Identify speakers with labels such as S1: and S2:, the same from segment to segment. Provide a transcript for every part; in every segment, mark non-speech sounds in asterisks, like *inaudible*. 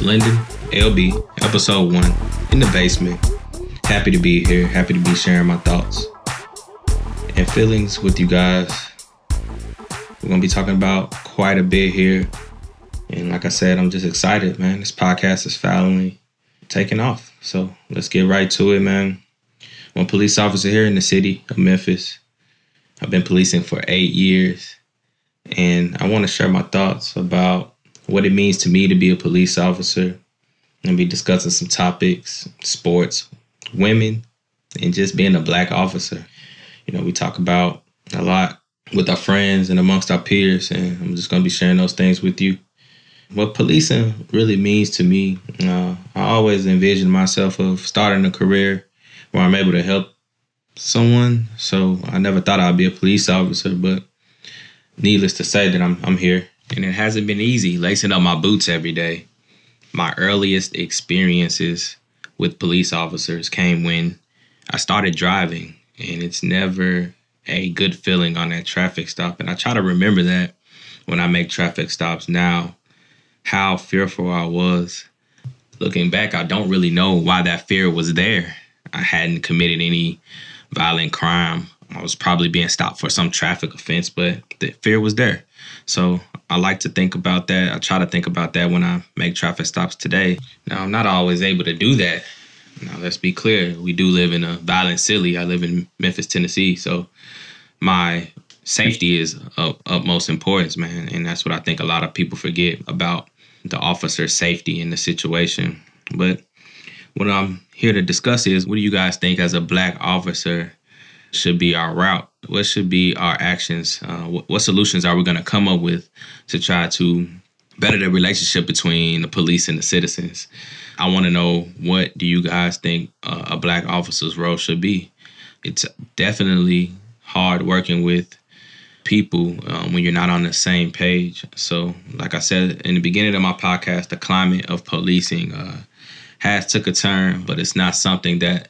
S1: host, Lyndon LB, episode one, in the basement. Happy to be here, happy to be sharing my thoughts and feelings with you guys. We're gonna be talking about quite a bit here. And like I said, I'm just excited, man. This podcast is finally taking off. So let's get right to it, man. I'm a police officer here in the city of Memphis. I've been policing for eight years. And I want to share my thoughts about what it means to me to be a police officer. and be discussing some topics, sports, women, and just being a black officer. You know, we talk about a lot with our friends and amongst our peers, and I'm just going to be sharing those things with you. What policing really means to me, uh, I always envisioned myself of starting a career where I'm able to help someone. So I never thought I'd be a police officer, but needless to say that I'm I'm here. And it hasn't been easy lacing up my boots every day. My earliest experiences with police officers came when I started driving, and it's never a good feeling on that traffic stop. And I try to remember that when I make traffic stops now, how fearful I was. Looking back, I don't really know why that fear was there. I hadn't committed any violent crime. I was probably being stopped for some traffic offense, but the fear was there. So I like to think about that. I try to think about that when I make traffic stops today. Now, I'm not always able to do that. Now, let's be clear. We do live in a violent city. I live in Memphis, Tennessee. So my safety is of utmost importance, man. And that's what I think a lot of people forget about the officer's safety in the situation. But what I'm here to discuss is what do you guys think as a black officer should be our route? What should be our actions? Uh, what, what solutions are we going to come up with to try to better the relationship between the police and the citizens? I want to know what do you guys think uh, a black officer's role should be? It's definitely hard working with people um, when you're not on the same page. So, like I said in the beginning of my podcast, the climate of policing uh, has took a turn, but it's not something that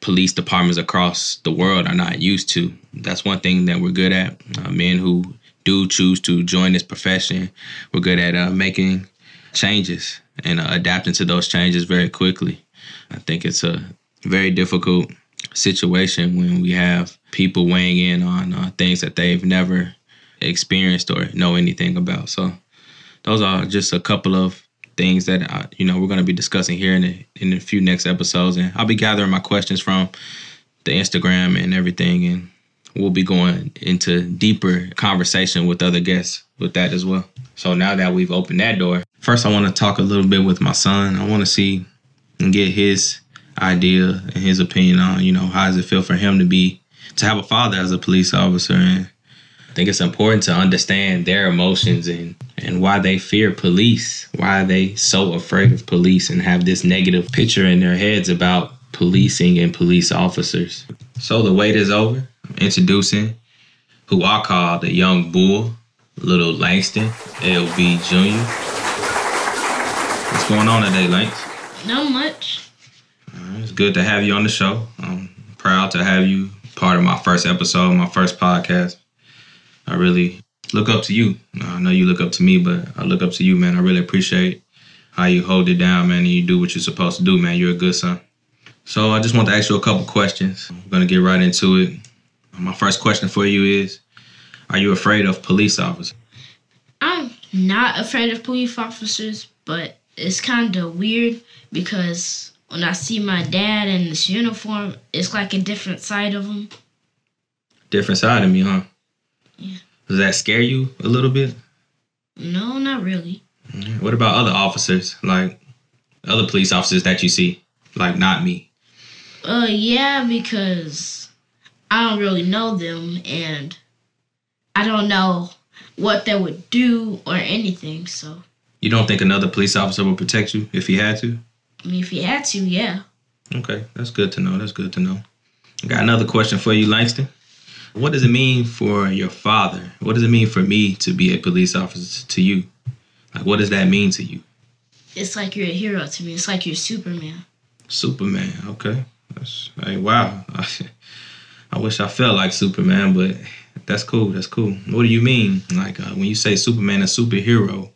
S1: police departments across the world are not used to. That's one thing that we're good at. Uh, men who do choose to join this profession, we're good at uh, making changes and uh, adapting to those changes very quickly. I think it's a very difficult situation when we have people weighing in on uh, things that they've never experienced or know anything about. So those are just a couple of things that I, you know we're going to be discussing here in a, in a few next episodes, and I'll be gathering my questions from the Instagram and everything, and we'll be going into deeper conversation with other guests with that as well. So now that we've opened that door, first I want to talk a little bit with my son. I want to see and get his idea and his opinion on you know how does it feel for him to be to have a father as a police officer and I think it's important to understand their emotions and, and why they fear police, why are they so afraid of police and have this negative picture in their heads about policing and police officers. So the wait is over. I'm introducing who I call the young bull, little Langston, LB Jr. What's going on today, Lanks?
S2: Not much.
S1: Uh, it's good to have you on the show. I'm proud to have you part of my first episode, my first podcast. I really look up to you. I know you look up to me, but I look up to you, man. I really appreciate how you hold it down, man, and you do what you're supposed to do, man. You're a good son. So I just want to ask you a couple questions. I'm gonna get right into it. My first question for you is: Are you afraid of police officers?
S2: I'm not afraid of police officers, but it's kind of weird because when I see my dad in this uniform, it's like a different side of him.
S1: Different side of me, huh?
S2: Yeah.
S1: Does that scare you a little bit?
S2: No, not really.
S1: What about other officers, like other police officers that you see, like not me?
S2: Uh, yeah, because I don't really know them and I don't know what they would do or anything. So,
S1: You don't think another police officer would protect you if he had to?
S2: I mean, if he had to, yeah.
S1: Okay, that's good to know. That's good to know. I got another question for you, Langston. What does it mean for your father? What does it mean for me to be a police officer to you? Like, what does that mean to you?
S2: It's like you're a hero to me. It's like you're Superman.
S1: Superman. Okay. That's hey, wow. *laughs* I wish I felt like Superman, but that's cool. That's cool. What do you mean? Like uh, when you say Superman, a superhero,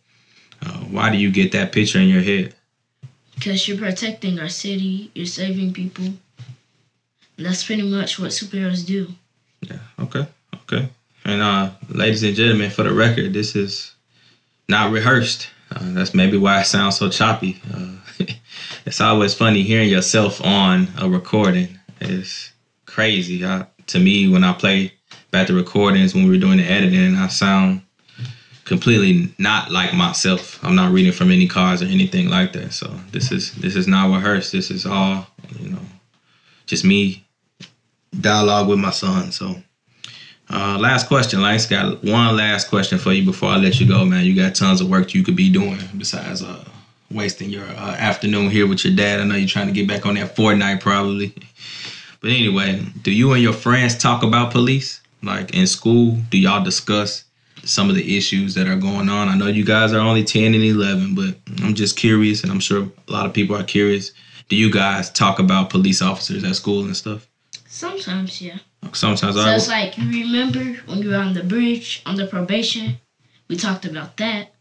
S1: uh, why do you get that picture in your head?
S2: Because you're protecting our city, you're saving people. And that's pretty much what superheroes do.
S1: Yeah. Okay. Okay. And uh, ladies and gentlemen, for the record, this is not rehearsed. Uh, that's maybe why it sounds so choppy. Uh, *laughs* it's always funny hearing yourself on a recording. It's crazy. I, to me, when I play back the recordings when we were doing the editing, I sound completely not like myself. I'm not reading from any cards or anything like that. So this is this is not rehearsed. This is all you know, just me dialogue with my son. So. Uh, last question, Lance. Got one last question for you before I let you go, man. You got tons of work you could be doing besides uh, wasting your uh, afternoon here with your dad. I know you're trying to get back on that Fortnite probably. But anyway, do you and your friends talk about police? Like in school, do y'all discuss some of the issues that are going on? I know you guys are only 10 and 11, but I'm just curious, and I'm sure a lot of people are curious. Do you guys talk about police officers at school and stuff?
S2: Sometimes, yeah.
S1: Sometimes
S2: So
S1: I
S2: it's like you remember when you were on the bridge on the probation, we talked about that.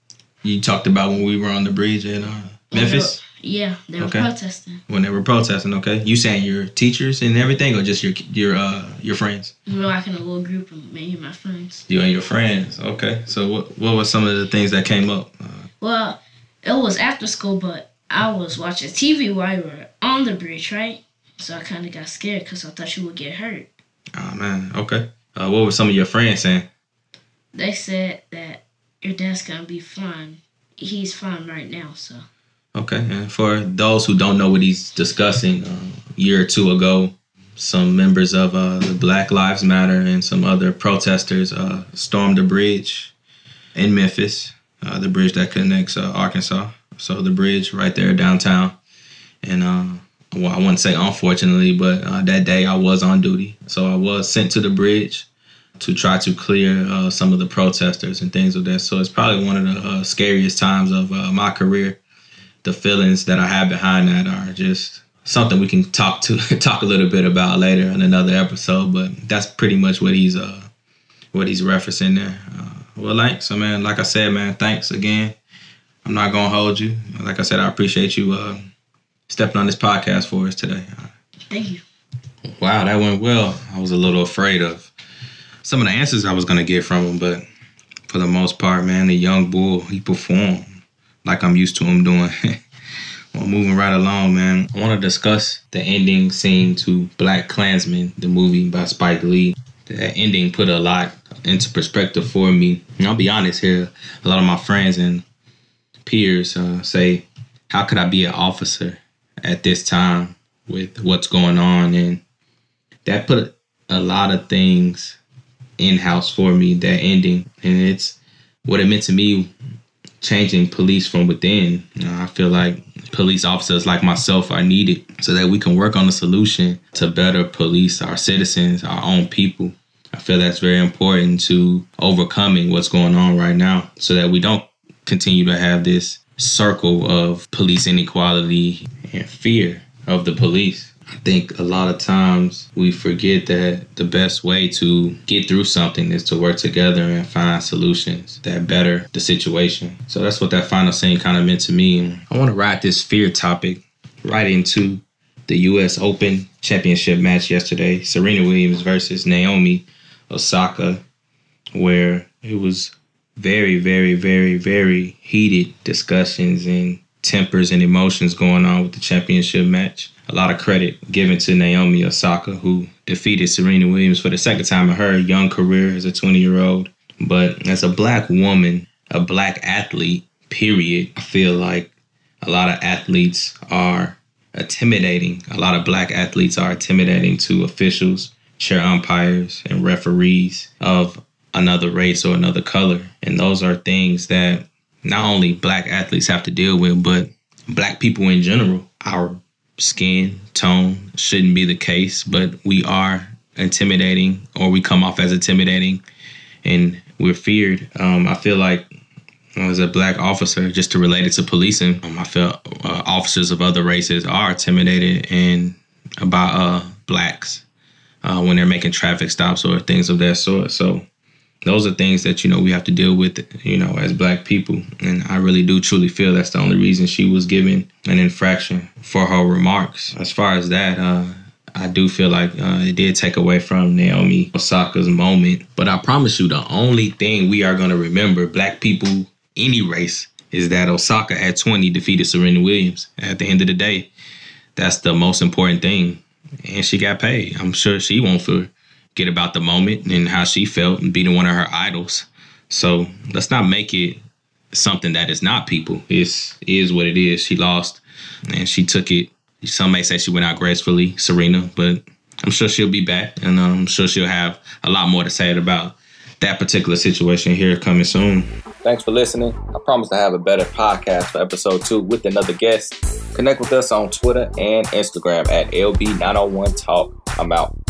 S1: you talked about when we were on the bridge in uh, Memphis
S2: Yeah, they were
S1: Okay.
S2: protesting.
S1: when they were protesting. Okay, you saying your teachers and everything, or just your your uh your friends?
S2: We were like in a little group of me and my friends.
S1: You and your friends. Okay, so what what were some of the things that came up? Uh,
S2: Well, it was after school, but I was watching TV while we were on the bridge, right? So I kind of got scared because I thought you would get hurt.
S1: oh man, okay. Uh, what were some of your friends saying?
S2: They said that your dad's gonna be fine. He's fine right now, so.
S1: Okay, and for those who don't know what he's discussing, uh, a year or two ago, some members of uh, the Black Lives Matter and some other protesters uh, stormed the bridge in Memphis, uh, the bridge that connects uh, Arkansas. So the bridge right there downtown, and uh, well, I wouldn't say unfortunately, but uh, that day I was on duty, so I was sent to the bridge to try to clear uh, some of the protesters and things of that. So it's probably one of the uh, scariest times of uh, my career the feelings that I have behind that are just something we can talk to *laughs* talk a little bit about later in another episode. But that's pretty much what he's uh what he's referencing there. Uh, well, thanks, so man. Like I said, man, thanks again. I'm not gonna hold you. Like I said, I appreciate you stepping on this podcast for us today.
S2: Thank you.
S1: Wow, that went well. I was a little afraid of some of the answers I was gonna get from him, but for the most part, man, the young bull he performed like I'm used to him doing. *laughs* well, moving right along, man. I want to discuss the ending scene to Black Klansman, the movie by Spike Lee. That ending put a lot into perspective for me. And I'll be honest here, a lot of my friends and peers uh, say, "How could I be an officer at this time with what's going on?" And that put a lot of things in house for me. That ending, and it's what it meant to me changing police from within. You know, I feel like police officers like myself are needed so that we can work on a solution to better police our citizens, our own people. I feel that's very important to overcoming what's going on right now so that we don't continue to have this circle of police inequality and fear of the police. I think a lot of times we forget that the best way to get through something is to work together and find solutions that better the situation. So that's what that final scene kind of meant to me. I want to ride this fear topic right into the U.S. Open Championship match yesterday Serena Williams versus Naomi Osaka, where it was very, very, very, very heated discussions and tempers and emotions going on with the championship match. A lot of credit given to Naomi Osaka, who defeated Serena Williams for the second time in her young career as a 20 year old. But as a black woman, a black athlete, period, I feel like a lot of athletes are intimidating. A lot of black athletes are intimidating to officials, chair umpires, and referees of another race or another color. And those are things that not only black athletes have to deal with, but black people in general. Our skin tone shouldn't be the case, but we are intimidating or we come off as intimidating and we're feared. Um, I feel like as a black officer, just to relate it to policing, um, I feel uh, officers of other races are intimidated and about uh, blacks uh, when they're making traffic stops or things of that sort. So those are things that you know we have to deal with you know as black people and i really do truly feel that's the only reason she was given an infraction for her remarks as far as that uh I do feel like uh, it did take away from Naomi Osaka's moment. But I promise you, the only thing we are going to remember, black people, any race, is that Osaka at 20 defeated Serena Williams. At the end of the day, that's the most important thing. And she got paid. I'm sure she won't forget about the moment and how she felt and beating one of her idols. So let's not make it something that is not people. It's is what it is. She lost and she took it some may say she went out gracefully, Serena, but I'm sure she'll be back, and uh, I'm sure she'll have a lot more to say about that particular situation here coming soon.
S3: Thanks for listening. I promise to have a better podcast for episode two with another guest. Connect with us on Twitter and Instagram at LB901Talk. I'm out.